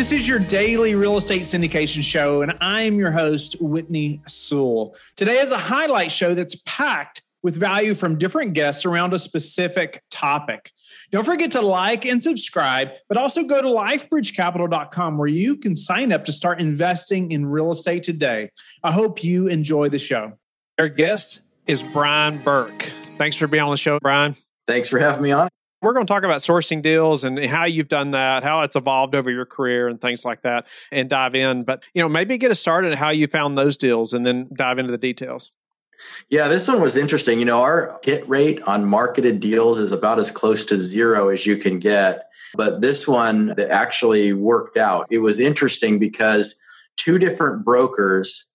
This is your daily real estate syndication show, and I'm your host, Whitney Sewell. Today is a highlight show that's packed with value from different guests around a specific topic. Don't forget to like and subscribe, but also go to lifebridgecapital.com where you can sign up to start investing in real estate today. I hope you enjoy the show. Our guest is Brian Burke. Thanks for being on the show, Brian. Thanks for having me on. We're going to talk about sourcing deals and how you've done that, how it's evolved over your career and things like that and dive in. But, you know, maybe get us started on how you found those deals and then dive into the details. Yeah, this one was interesting. You know, our hit rate on marketed deals is about as close to zero as you can get. But this one that actually worked out. It was interesting because two different brokers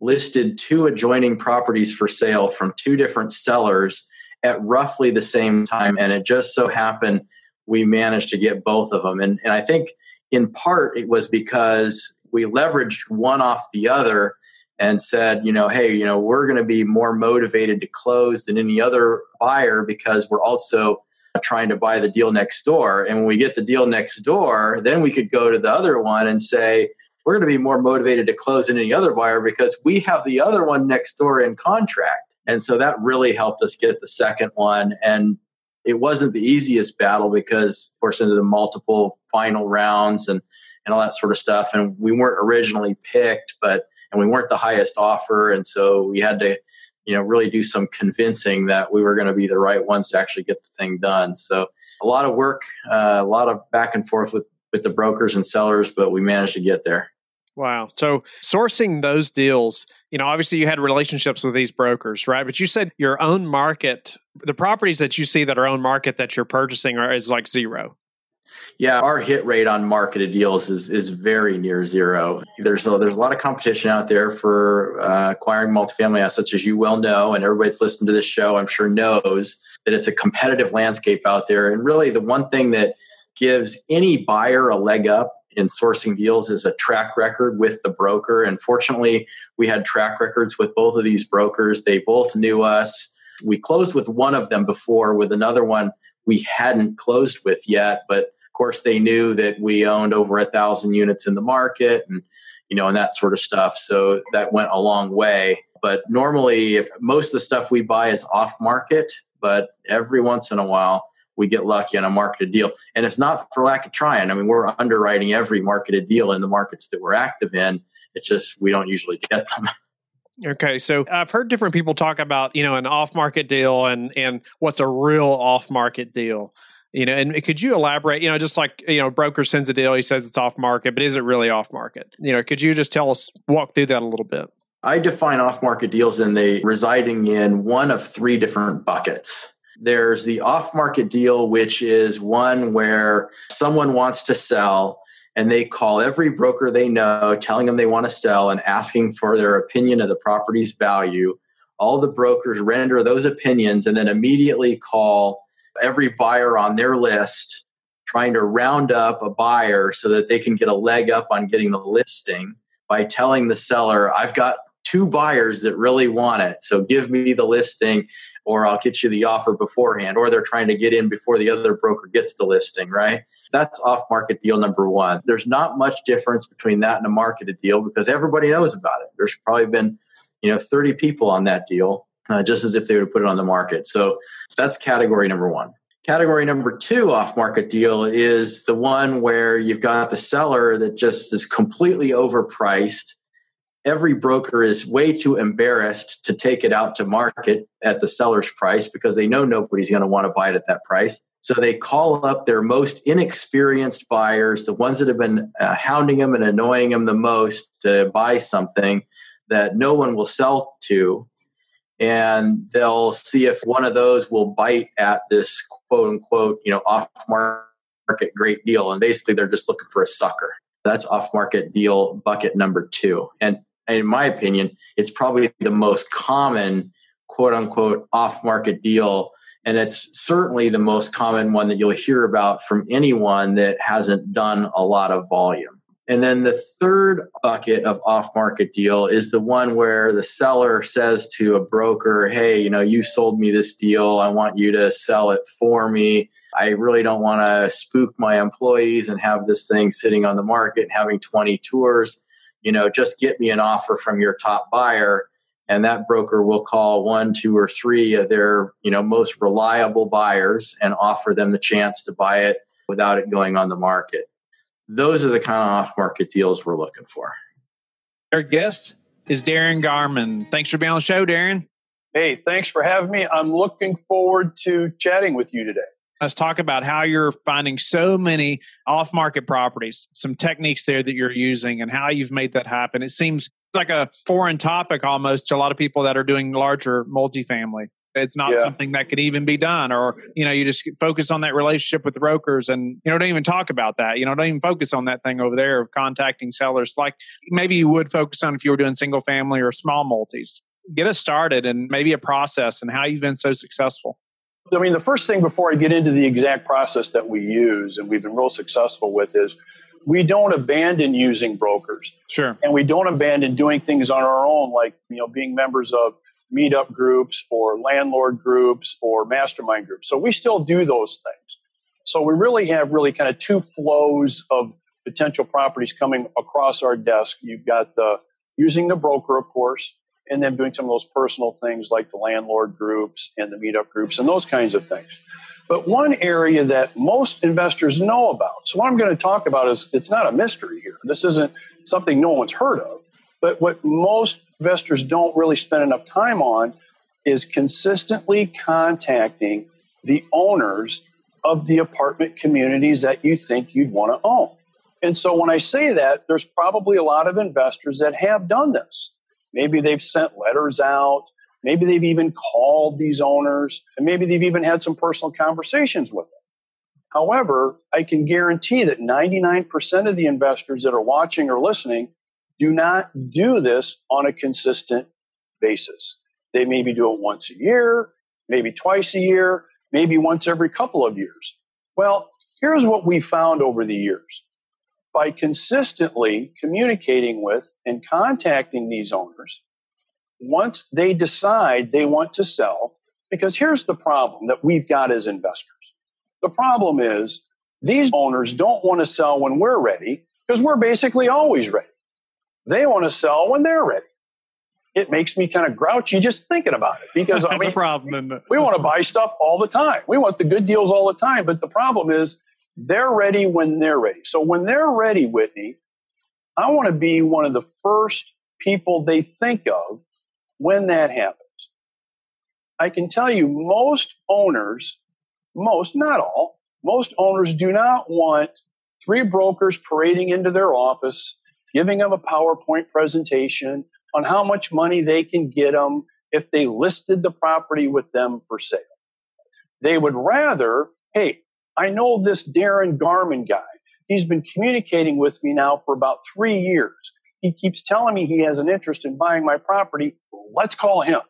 listed two adjoining properties for sale from two different sellers at roughly the same time. And it just so happened we managed to get both of them. And, and I think in part it was because we leveraged one off the other and said, you know, hey, you know, we're going to be more motivated to close than any other buyer because we're also trying to buy the deal next door. And when we get the deal next door, then we could go to the other one and say, we're going to be more motivated to close than any other buyer because we have the other one next door in contract. And so that really helped us get the second one. And it wasn't the easiest battle because, of course, into the multiple final rounds and, and all that sort of stuff. And we weren't originally picked, but, and we weren't the highest offer. And so we had to, you know, really do some convincing that we were going to be the right ones to actually get the thing done. So a lot of work, uh, a lot of back and forth with, with the brokers and sellers, but we managed to get there. Wow. So sourcing those deals, you know, obviously you had relationships with these brokers, right? But you said your own market, the properties that you see that are own market that you're purchasing are is like zero. Yeah, our hit rate on marketed deals is is very near zero. There's a, there's a lot of competition out there for uh, acquiring multifamily assets, as you well know, and everybody's listening to this show, I'm sure knows that it's a competitive landscape out there. And really, the one thing that gives any buyer a leg up in sourcing deals is a track record with the broker. And fortunately, we had track records with both of these brokers. They both knew us. We closed with one of them before, with another one we hadn't closed with yet. But of course, they knew that we owned over a thousand units in the market and you know, and that sort of stuff. So that went a long way. But normally, if most of the stuff we buy is off market, but every once in a while, we get lucky on a marketed deal. And it's not for lack of trying. I mean, we're underwriting every marketed deal in the markets that we're active in. It's just we don't usually get them. Okay, so I've heard different people talk about you know an off-market deal and and what's a real off-market deal. You know, and could you elaborate? You know, just like you know, broker sends a deal, he says it's off-market, but is it really off-market? You know, could you just tell us walk through that a little bit? I define off-market deals and they residing in one of three different buckets. There's the off market deal, which is one where someone wants to sell and they call every broker they know, telling them they want to sell and asking for their opinion of the property's value. All the brokers render those opinions and then immediately call every buyer on their list, trying to round up a buyer so that they can get a leg up on getting the listing by telling the seller, I've got two buyers that really want it. So give me the listing or I'll get you the offer beforehand, or they're trying to get in before the other broker gets the listing, right? That's off market deal number one. There's not much difference between that and a marketed deal because everybody knows about it. There's probably been, you know, 30 people on that deal, uh, just as if they would have put it on the market. So that's category number one. Category number two off market deal is the one where you've got the seller that just is completely overpriced every broker is way too embarrassed to take it out to market at the seller's price because they know nobody's going to want to buy it at that price. So they call up their most inexperienced buyers, the ones that have been uh, hounding them and annoying them the most to buy something that no one will sell to. And they'll see if one of those will bite at this quote unquote, you know, off market great deal. And basically they're just looking for a sucker. That's off market deal bucket number two. And in my opinion, it's probably the most common quote unquote off market deal. And it's certainly the most common one that you'll hear about from anyone that hasn't done a lot of volume. And then the third bucket of off market deal is the one where the seller says to a broker, Hey, you know, you sold me this deal. I want you to sell it for me. I really don't want to spook my employees and have this thing sitting on the market and having 20 tours. You know, just get me an offer from your top buyer and that broker will call one, two, or three of their you know most reliable buyers and offer them the chance to buy it without it going on the market. Those are the kind of off-market deals we're looking for. Our guest is Darin Garman. Thanks for being on the show, Darin. Hey, thanks for having me. I'm looking forward to chatting with you today. Let's talk about how you're finding so many off market properties, some techniques there that you're using, and how you've made that happen. It seems like a foreign topic almost to a lot of people that are doing larger multifamily. It's not yeah. something that could even be done, or you know, you just focus on that relationship with the brokers, and you know, don't even talk about that. You know, don't even focus on that thing over there of contacting sellers. Like maybe you would focus on if you were doing single family or small multis. Get us started, and maybe a process, and how you've been so successful. I mean, the first thing before I get into the exact process that we use and we've been real successful with is we don't abandon using brokers. Sure. And we don't abandon doing things on our own, like, you know, being members of meetup groups or landlord groups or mastermind groups. So we still do those things. So we really have really kind of two flows of potential properties coming across our desk. You've got the using the broker, of course, and then doing some of those personal things like the landlord groups and the meetup groups and those kinds of things. But one area that most investors know about, so what I'm going to talk about is it's not a mystery here. This isn't something no one's heard of. But what most investors don't really spend enough time on is consistently contacting the owners of the apartment communities that you think you'd want to own. And so when I say that, there's probably a lot of investors that have done this. Maybe they've sent letters out. Maybe they've even called these owners, and maybe they've even had some personal conversations with them. However, I can guarantee that 99% of the investors that are watching or listening do not do this on a consistent basis. They maybe do it once a year, maybe twice a year, maybe once every couple of years. Well, here's what we found over the years by consistently communicating with and contacting these owners, once they decide they want to sell, because here's the problem that we've got as investors. The problem is these owners don't want to sell when we're ready because we're basically always ready. They want to sell when they're ready. It makes me kind of grouchy just thinking about it because I mean, problem, we want to buy stuff all the time. We want the good deals all the time. But the problem is they're ready when they're ready. So when they're ready, Whitney, I want to be one of the first people they think of when that happens. I can tell you most owners, most, not all, most owners do not want three brokers parading into their office, giving them a PowerPoint presentation on how much money they can get them if they listed the property with them for sale. They would rather, hey, I know this Darin Garman guy. He's been communicating with me now for about three years. He keeps telling me he has an interest in buying my property. Let's call him.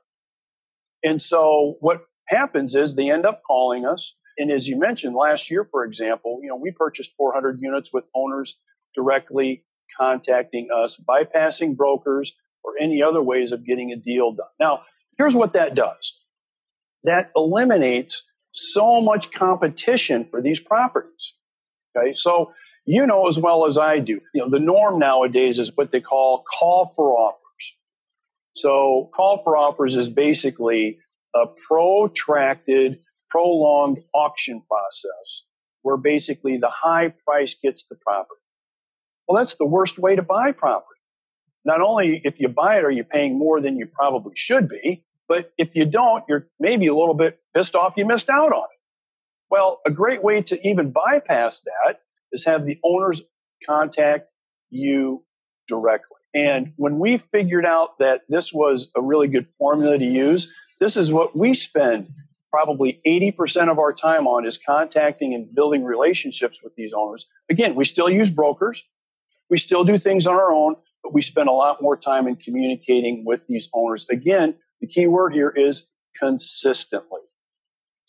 And so what happens is they end up calling us. And as you mentioned last year, for example, you know, we purchased 400 units with owners directly contacting us, bypassing brokers or any other ways of getting a deal done. Now, here's what that does. That eliminates so much competition for these properties. Okay, so you know as well as I do, you know, the norm nowadays is what they call call for offers. So call for offers is basically a protracted, prolonged auction process where basically the high price gets the property. Well, that's the worst way to buy property. Not only if you buy it are you paying more than you probably should be, but if you don't, you're maybe a little bit pissed off you missed out on it. Well, a great way to even bypass that is have the owners contact you directly. And when we figured out that this was a really good formula to use, this is what we spend probably 80% of our time on is contacting and building relationships with these owners. Again, we still use brokers. We still do things on our own, but we spend a lot more time in communicating with these owners. Again, the key word here is consistently.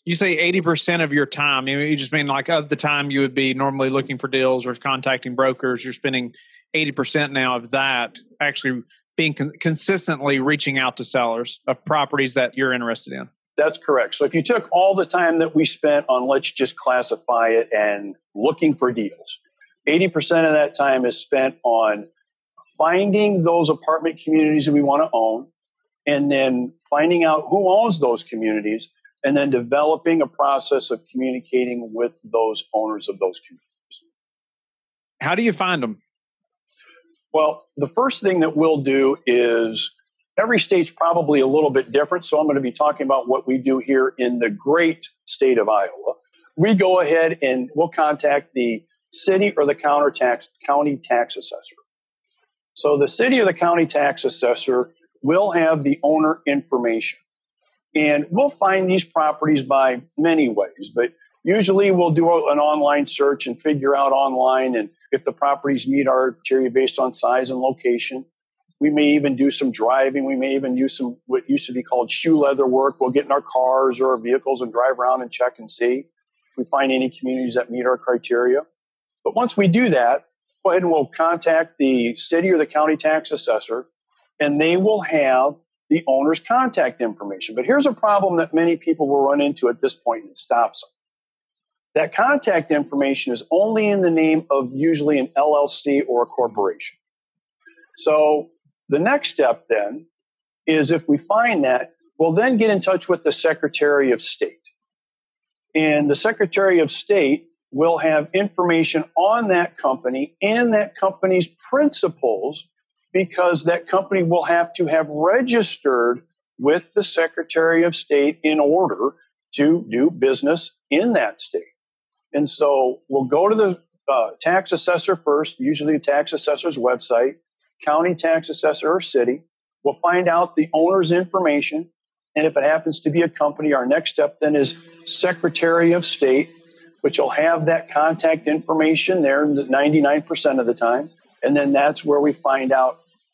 You say 80% of your time. You just mean like of the time you would be normally looking for deals or contacting brokers, you're spending 80% now of that actually being con- consistently reaching out to sellers of properties that you're interested in. That's correct. So if you took all the time that we spent on let's just classify it and looking for deals, 80% of that time is spent on finding those apartment communities that we want to own and then finding out who owns those communities and then developing a process of communicating with those owners of those communities. How do you find them? Well, the first thing that we'll do is every state's probably a little bit different. So I'm going to be talking about what we do here in the great state of Iowa. We go ahead and we'll contact the city or the counter tax, county tax assessor. So the city or the county tax assessor will have the owner information. And we'll find these properties by many ways, but usually we'll do an online search and figure out online and if the properties meet our criteria based on size and location. We may even do some driving. We may even use some what used to be called shoe leather work. We'll get in our cars or our vehicles and drive around and check and see if we find any communities that meet our criteria. But once we do that, go ahead and we'll contact the city or the county tax assessor, and they will have the owner's contact information. But here's a problem that many people will run into at this point and stops them. That contact information is only in the name of usually an LLC or a corporation. So the next step then is if we find that, we'll then get in touch with the Secretary of State. And the Secretary of State will have information on that company and that company's principals because that company will have to have registered with the Secretary of State in order to do business in that state. And so we'll go to the uh, tax assessor first, usually the tax assessor's website, county tax assessor or city. We'll find out the owner's information. And if it happens to be a company, our next step then is Secretary of State which you'll have that contact information there 99% of the time. And then that's where we find out